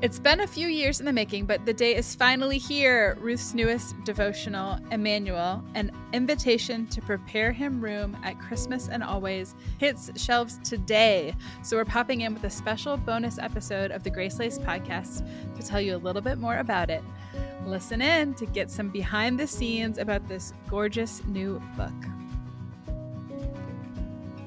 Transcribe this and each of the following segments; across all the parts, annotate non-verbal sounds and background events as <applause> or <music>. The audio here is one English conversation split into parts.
It's been a few years in the making, but the day is finally here. Ruth's newest devotional, Emmanuel, an invitation to prepare him room at Christmas and always, hits shelves today. So we're popping in with a special bonus episode of the GraceLaced podcast to tell you a little bit more about it. Listen in to get some behind the scenes about this gorgeous new book.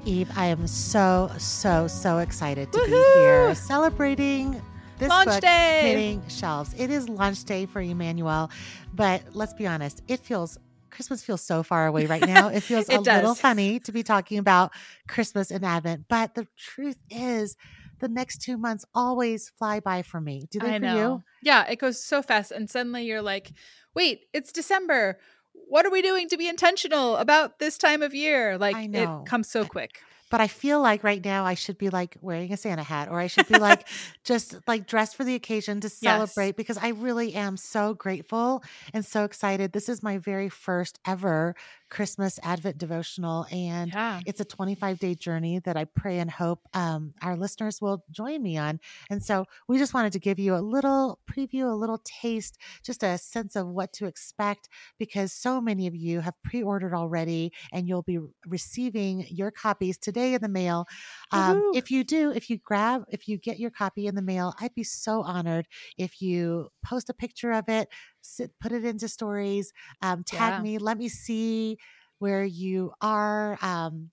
Eve, I am so, so, so excited to Woohoo! be here celebrating this Launch book day! hitting shelves. It is launch day for Emmanuel, but let's be honest, it feels Christmas feels so far away right now. It feels <laughs> It a little funny to be talking about Christmas and Advent, but the truth is the next two months always fly by for me. Do they I for know. you? Yeah, it goes so fast. And suddenly you're like, wait, it's December. What are we doing to be intentional about this time of year? Like, I know. it comes so quick. But I feel like right now I should be like wearing a Santa hat or I should be like <laughs> just like dressed for the occasion to celebrate because I really am so grateful and so excited. This is my very first ever Christmas Advent devotional and Yeah. it's a 25 day journey that I pray and hope um, our listeners will join me on. And so we just wanted to give you a little preview, a little taste, just a sense of what to expect because so many of you have pre ordered already and you'll be receiving your copies today in the mail. Um, if you do, if you grab, if you get your copy in the mail, I'd be so honored if you post a picture of it, sit, put it into stories, um, tag Yeah. me, let me see where you are. Um,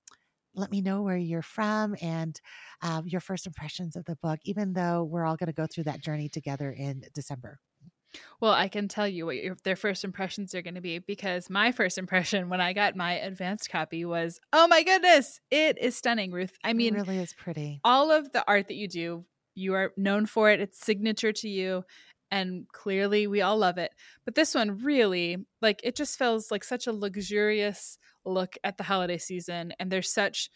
let me know where you're from and um, your first impressions of the book, even though we're all going to go through that journey together in December. Well, I can tell you what your, their first impressions are going to be because my first impression when I got my advanced copy was, oh my goodness, it is stunning, Ruth. I mean, it really is pretty. all of the art that you do, you are known for it. It's signature to you. And clearly, we all love it. But this one really, like, it just feels like such a luxurious look at the holiday season. And there's such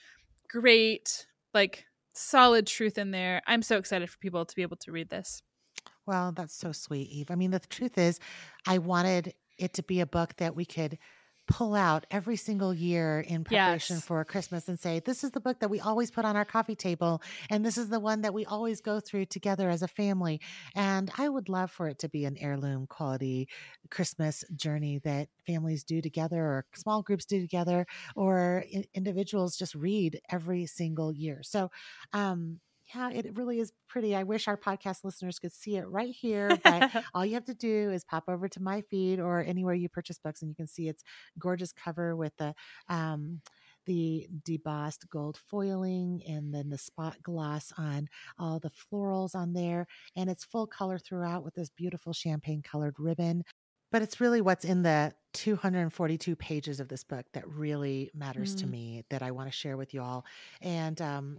great, like, solid truth in there. I'm so excited for people to be able to read this. Well, that's so sweet, Eve. I mean, the truth is, I wanted it to be a book that we could pull out every single year in preparation Yes. for Christmas and say, this is the book that we always put on our coffee table. And this is the one that we always go through together as a family. And I would love for it to be an heirloom quality Christmas journey that families do together or small groups do together or individuals just read every single year. So, um, yeah, it really is pretty. I wish our podcast listeners could see it right here, but <laughs> all you have to do is pop over to my feed or anywhere you purchase books and you can see its gorgeous cover with the um the debossed gold foiling and then the spot gloss on all the florals on there and it's full color throughout with this beautiful champagne colored ribbon but it's really what's in the 242 pages of this book that really matters to Mm. me that I want to share with you all and um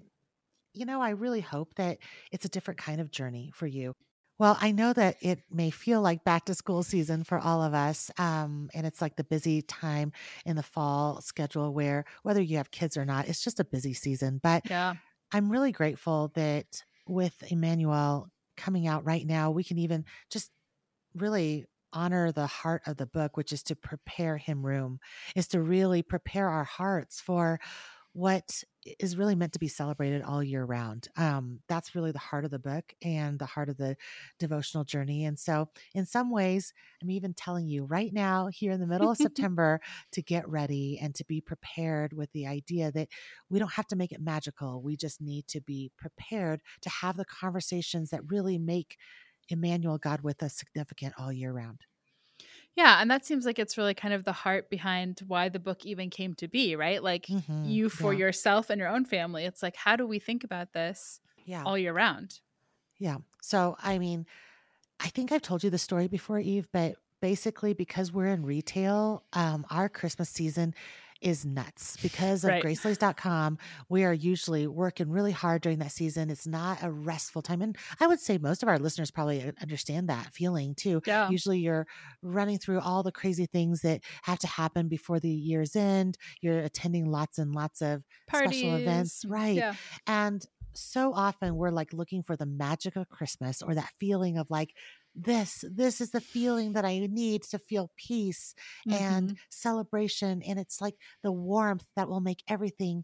you know, I really hope that it's a different kind of journey for you. Well, I know that it may feel like back to school season for all of us. Um, and it's like the busy time in the fall schedule where whether you have kids or not, it's just a busy season. But yeah. I'm really grateful that with Emmanuel coming out right now, we can even just really honor the heart of the book, which is to prepare him room, is to really prepare our hearts for what is really meant to be celebrated all year round. Um, that's really the heart of the book and the heart of the devotional journey. And so, in some ways, I'm even telling you right now, here in the middle of <laughs> September, to get ready and to be prepared with the idea that we don't have to make it magical. We just need to be prepared to have the conversations that really make Emmanuel, God with us, significant all year round. Yeah. And that seems like it's really kind of the heart behind why the book even came to be, right? Like, Mhm, you for yeah. yourself and your own family. It's like, how do we think about this Yeah. all year round? Yeah. So, I mean, I think I've told you the story before, Eve, but basically, because we're in retail, um, our Christmas season is nuts. Because of Right. gracelaced.com, we are usually working really hard during that season. It's not a restful time. And I would say most of our listeners probably understand that feeling too. Yeah. Usually you're running through all the crazy things that have to happen before the year's end. You're attending lots and lots of special events. Right. Yeah. And so often we're like looking for the magic of Christmas or that feeling of like, this, this is the feeling that I need to feel peace and Mhm. celebration. And it's like the warmth that will make everything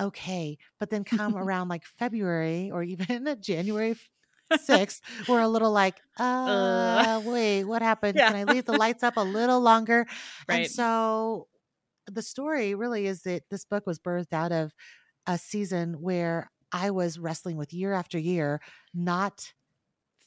okay. But then come <laughs> around like February or even <laughs> January, <laughs> sixth were a little like, uh, wait, what happened? Yeah. Can I leave the lights up a little longer? And Right. so the story really is that this book was birthed out of a season where I was wrestling with year after year, not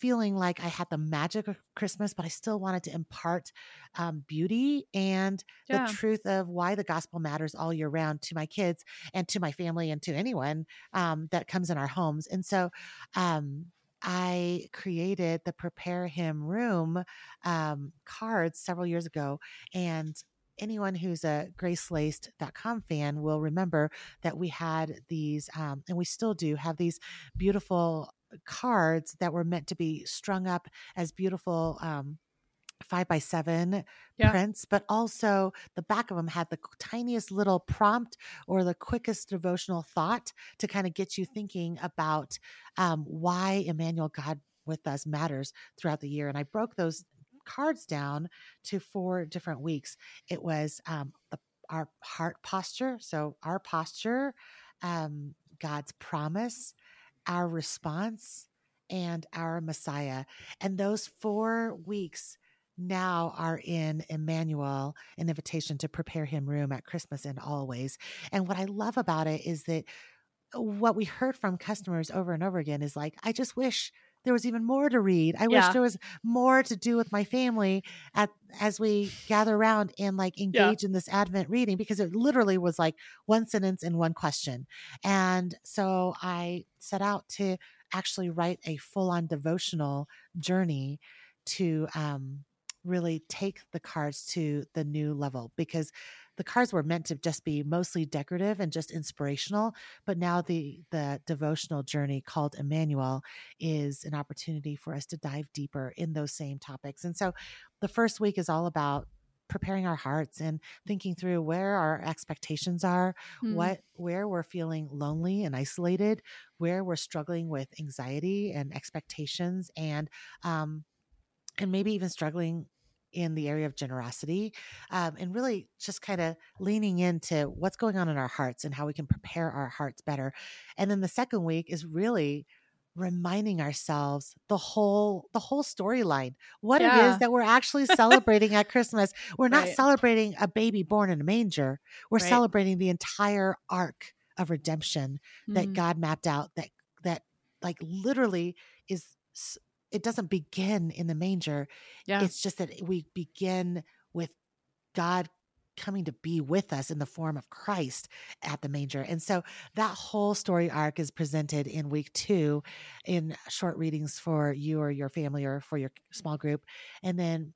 feeling like I had the magic of Christmas, but I still wanted to impart um, beauty and Yeah. the truth of why the gospel matters all year round to my kids and to my family and to anyone um, that comes in our homes. And so um, I created the Prepare Him Room um, cards several years ago. And anyone who's a gracelaced.com fan will remember that we had these, um, and we still do have these beautiful cards that were meant to be strung up as beautiful um, five by seven Yeah. prints, but also the back of them had the tiniest little prompt or the quickest devotional thought to kind of get you thinking about um, why Emmanuel God with us matters throughout the year. And I broke those cards down to four different weeks. It was um, the, our heart posture, so our posture, um, God's promise, our response, and our Messiah. And those four weeks now are in Emmanuel, an invitation to prepare him room at Christmas and always. And what I love about it is that uh, what we heard from customers over and over again is like, I just wish there was even more to read. I wish there was more to do with my family at as we gather around and like engage in this Advent reading because it literally was like one sentence and one question. And so I set out to actually write a full-on devotional journey to um really take the cards to the new level because the cards were meant to just be mostly decorative and just inspirational but now the the devotional journey called Emmanuel is an opportunity for us to dive deeper in those same topics and so the first week is all about preparing our hearts and thinking through where our expectations are Mm. what where we're feeling lonely and isolated where we're struggling with anxiety and expectations and um and maybe even struggling in the area of generosity um, and really just kind of leaning into what's going on in our hearts and how we can prepare our hearts better and then the second week is really reminding ourselves the whole the whole storyline what it Yeah. is that we're actually <laughs> celebrating at christmas we're not Right. celebrating a baby born in a manger we're Right. celebrating the entire arc of redemption that Mm. God mapped out that that like literally is it doesn't begin in the manger. Yeah. It's just that we begin with God coming to be with us in the form of Christ at the manger. And so that whole story arc is presented in week 2 in short readings for you or your family or for your small group. And then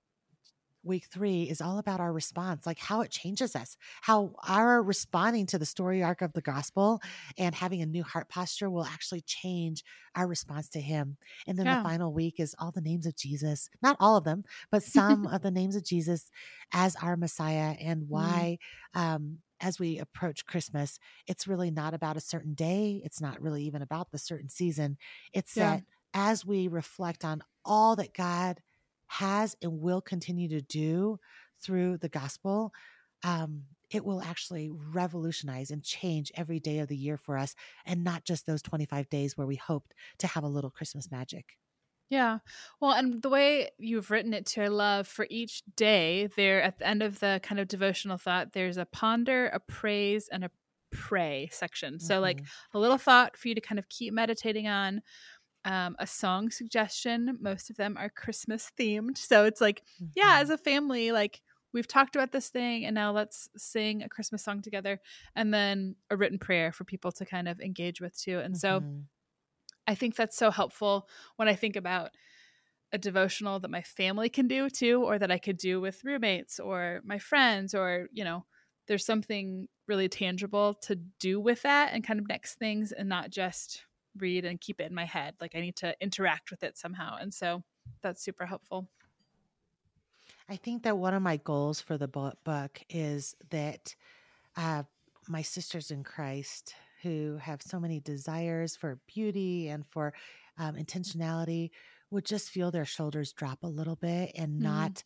week three is all about our response, like how it changes us, how our responding to the story arc of the gospel and having a new heart posture will actually change our response to Him. And then Yeah. the final week is all the names of Jesus, not all of them, but some <laughs> of the names of Jesus as our Messiah and why. Um, as we approach Christmas, it's really not about a certain day. It's not really even about the certain season. It's Yeah. that as we reflect on all that God has and will continue to do through the gospel, um, it will actually revolutionize and change every day of the year for us, and not just those 25 days where we hoped to have a little Christmas magic. Yeah. Well, and the way you've written it to I love for each day, there at the end of the kind of devotional thought, there's a ponder, a praise, and a pray section. So, like Mhm. a little thought for you to kind of keep meditating on. Um, a song suggestion. Most of them are Christmas themed. So it's like, yeah, Mhm. as a family, like we've talked about this thing and now let's sing a Christmas song together. And then a written prayer for people to kind of engage with too. And so Mhm. I think that's so helpful when I think about a devotional that my family can do too, or that I could do with roommates or my friends, or, you know, there's something really tangible to do with that and kind of next things and not just read and keep it in my head. Like I need to interact with it somehow. And so that's super helpful. I think that one of my goals for the book is that uh, my sisters in Christ who have so many desires for beauty and for um, intentionality would just feel their shoulders drop a little bit and Mhm. not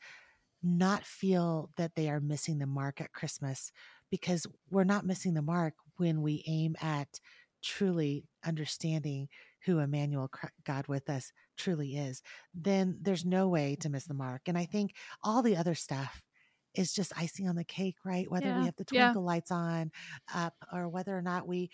not feel that they are missing the mark at Christmas because we're not missing the mark when we aim at truly understanding who Emmanuel, God with us, truly is, then there's no way to miss the mark. And I think all the other stuff is just icing on the cake, right? Whether Yeah. we have the Yeah. twinkle lights on up or whether or not we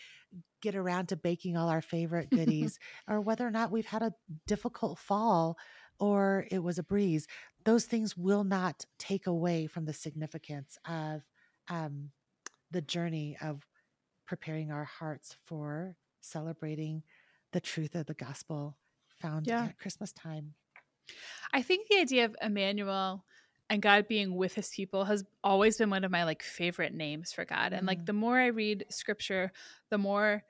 get around to baking all our favorite goodies <laughs> or whether or not we've had a difficult fall or it was a breeze, those things will not take away from the significance of um, the journey of preparing our hearts for celebrating the truth of the gospel found Yeah. at Christmas time. I think the idea of Emmanuel and God being with his people has always been one of my like favorite names for God. And like Mhm. the more I read scripture, the more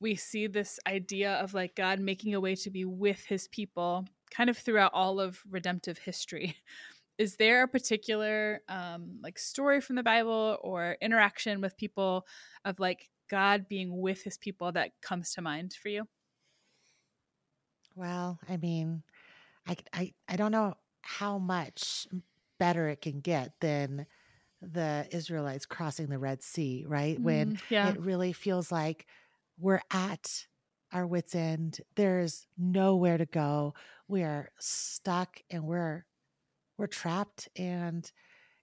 we see this idea of like God making a way to be with his people kind of throughout all of redemptive history. <laughs> Is there a particular um like story from the Bible or interaction with people of like God being with his people that comes to mind for you? Well, I mean, I, I, I don't know how much better it can get than the Israelites crossing the Red Sea, right? When Mm, yeah. it really feels like we're at our wits' end. There's nowhere to go. We are stuck and we're we're trapped and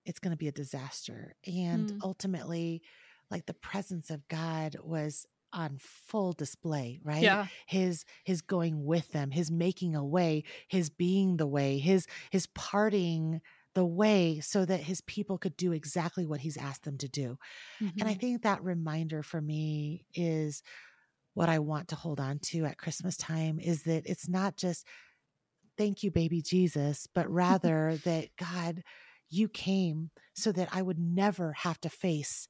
it's going to be a disaster. And Mm. ultimately, like the presence of God was on full display, right? Yeah. his his going with them his making a way his being the way his his parting the way so that his people could do exactly what he's asked them to do and i Mhm. think that reminder for me is what i want to hold on to at christmas time is that it's not just thank you baby jesus but <laughs> rather that god you came so that i would never have to face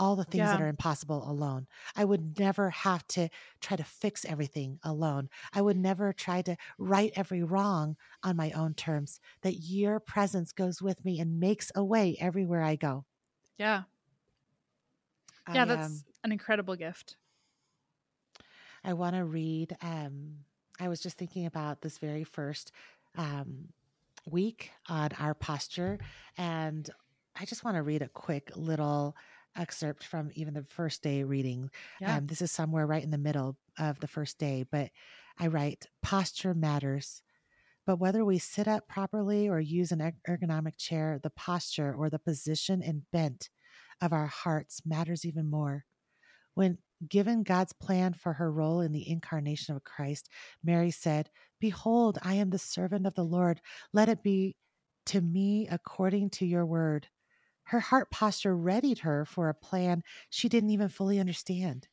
all the things that are impossible alone. I would never have to try to fix everything alone. I would never try to right every wrong on my own terms. That your presence goes with me and makes a way everywhere I go. Yeah. Yeah, I, that's um, an incredible gift. I want to read. Um, I was just thinking about this very first um, week on our posture, and I just want to read a quick little excerpt from even the first day reading. Yeah. Um, this is somewhere right in the middle of the first day, but I write posture matters. But whether we sit up properly or use an ergonomic chair, the posture or the position and bent of our hearts matters even more. When given God's plan for her role in the incarnation of Christ, Mary said, Behold, I am the servant of the Lord. Let it be to me according to your word. Her heart posture readied her for a plan she didn't even fully understand.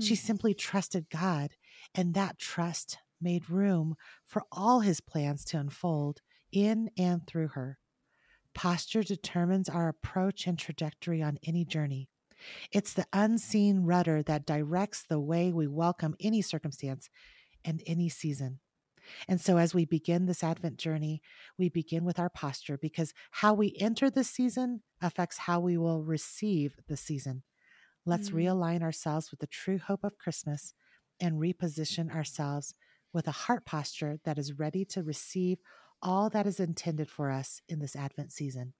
She Mm. simply trusted God, and that trust made room for all his plans to unfold in and through her. Posture determines our approach and trajectory on any journey. It's the unseen rudder that directs the way we welcome any circumstance and any season. And so, as we begin this Advent journey, we begin with our posture because how we enter the season affects how we will receive the season. Let's Mm. realign ourselves with the true hope of Christmas and reposition ourselves with a heart posture that is ready to receive all that is intended for us in this Advent season.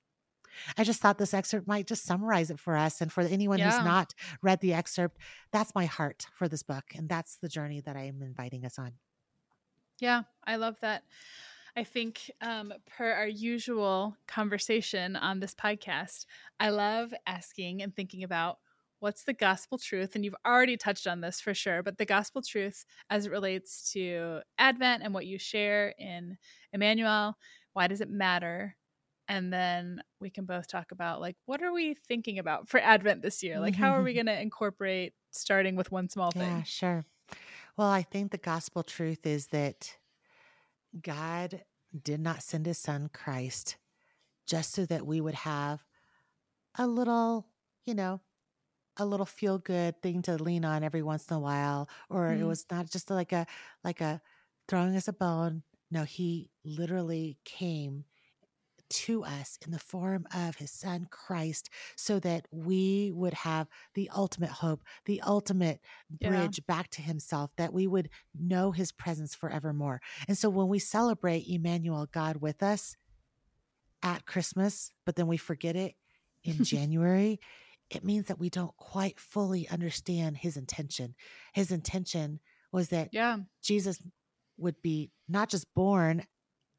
I just thought this excerpt might just summarize it for us. And for anyone Yeah. who's not read the excerpt, that's my heart for this book. And that's the journey that I am inviting us on. Yeah, I love that. I think, um, per our usual conversation on this podcast, I love asking and thinking about what's the gospel truth. And you've already touched on this for sure, but the gospel truth as it relates to Advent and what you share in Emmanuel. Why does it matter? And then we can both talk about like, what are we thinking about for Advent this year? Like, how are we <laughs> going to incorporate starting with one small thing Yeah, thing? sure. Well, I think the gospel truth is that God did not send his son Christ just so that we would have a little, you know, a little feel good thing to lean on every once in a while or it Mm. was not just like a like a throwing us a bone. No, he literally came to us in the form of his son Christ so that we would have the ultimate hope, the ultimate Yeah. bridge back to himself, that we would know his presence forevermore. And so when we celebrate Emmanuel, God with us at Christmas, but then we forget it in <laughs> January, it means that we don't quite fully understand his intention. His intention was that Yeah. Jesus would be not just born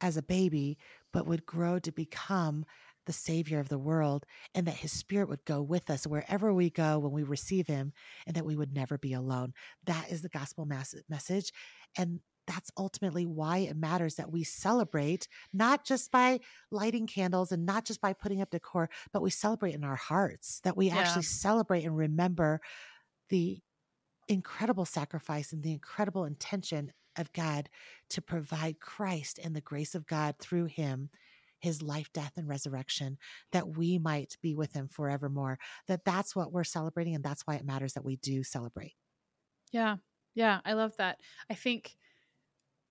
as a baby, but would grow to become the savior of the world and that his spirit would go with us wherever we go when we receive him and that we would never be alone. That is the gospel mass- message. And that's ultimately why it matters that we celebrate, not just by lighting candles and not just by putting up decor, but we celebrate in our hearts, that we Yeah. actually celebrate and remember the incredible sacrifice and the incredible intention of God to provide Christ and the grace of God through him his life death and resurrection that we might be with him forevermore that that's what we're celebrating and that's why it matters that we do celebrate Yeah. Yeah. I love that. I think,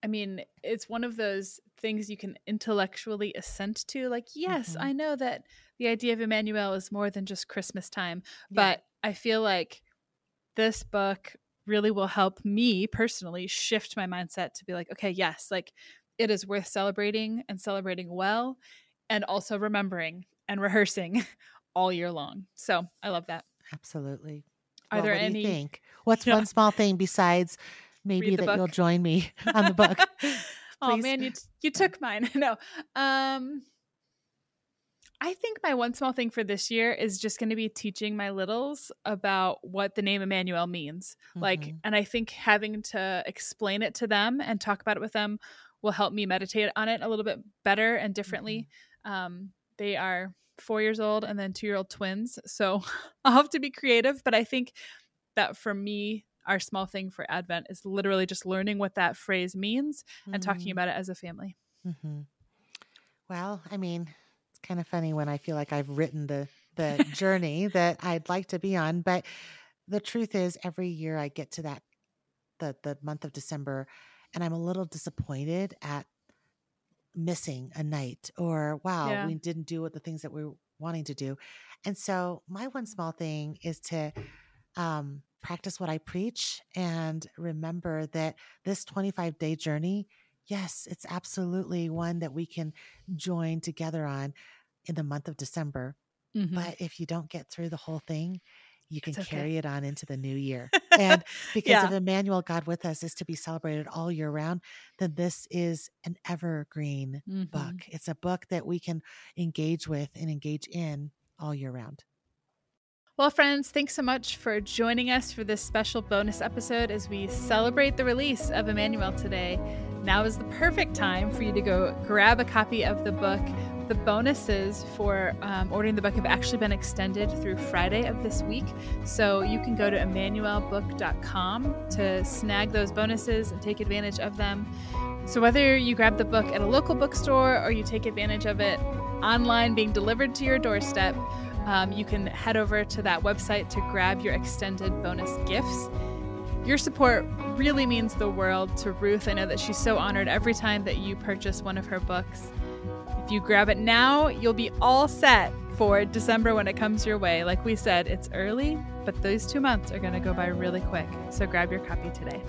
I mean, it's one of those things you can intellectually assent to. Like, yes, Mhm. I know that the idea of Emmanuel is more than just Christmas time, Yeah. but I feel like this book really will help me personally shift my mindset to be like, okay, yes, like it is worth celebrating and celebrating well and also remembering and rehearsing <laughs> all year long. So I love that. absolutely Are Well, there what do any you think what's Yeah. one small thing besides maybe that you'll join me <laughs> on the book <laughs> oh man, you t- you took mine. no. Um I think my one small thing for this year is just going to be teaching my littles about what the name Emmanuel means. Like Mhm. and I think having to explain it to them and talk about it with them will help me meditate on it a little bit better and differently. Um they are 4 years old and then 2-year-old twins. So <laughs> I'll have to be creative, but I think that for me our small thing for Advent is literally just learning what that phrase means and talking Mhm. about it as a family. Mhm. Well, I mean, it's kind of funny when I feel like I've written the the journey that I'd like to be on, but the truth is every year I get to that the the month of December and I'm a little disappointed at missing a night or wow, Yeah. we didn't do what the things that we were wanting to do. And so my one small thing is to um practice what I preach and remember that this 25 day journey Yes, it's absolutely one that we can join together on in the month of December. Mhm. But if you don't get through the whole thing, you can okay. carry it on into the new year. And <laughs> because Yeah. if Emmanuel, God with us, is to be celebrated all year round, then this is an evergreen Mhm. book. It's a book that we can engage with and engage in all year round. Well, friends, thanks so much for joining us for this special bonus episode as we celebrate the release of Emmanuel today. Now is the perfect time for you to go grab a copy of the book. The bonuses for um, ordering the book have actually been extended through Friday of this week. So you can go to emmanuelbook.com to snag those bonuses and take advantage of them. So whether you grab the book at a local bookstore or you take advantage of it online being delivered to your doorstep, um, you can head over to that website to grab your extended bonus gifts. Your support really means the world to Ruth. I know that she's so honored every time that you purchase one of her books. If you grab it now, you'll be all set for December when it comes your way. Like we said, it's early, but those two months are going to go by really quick. So grab your copy today.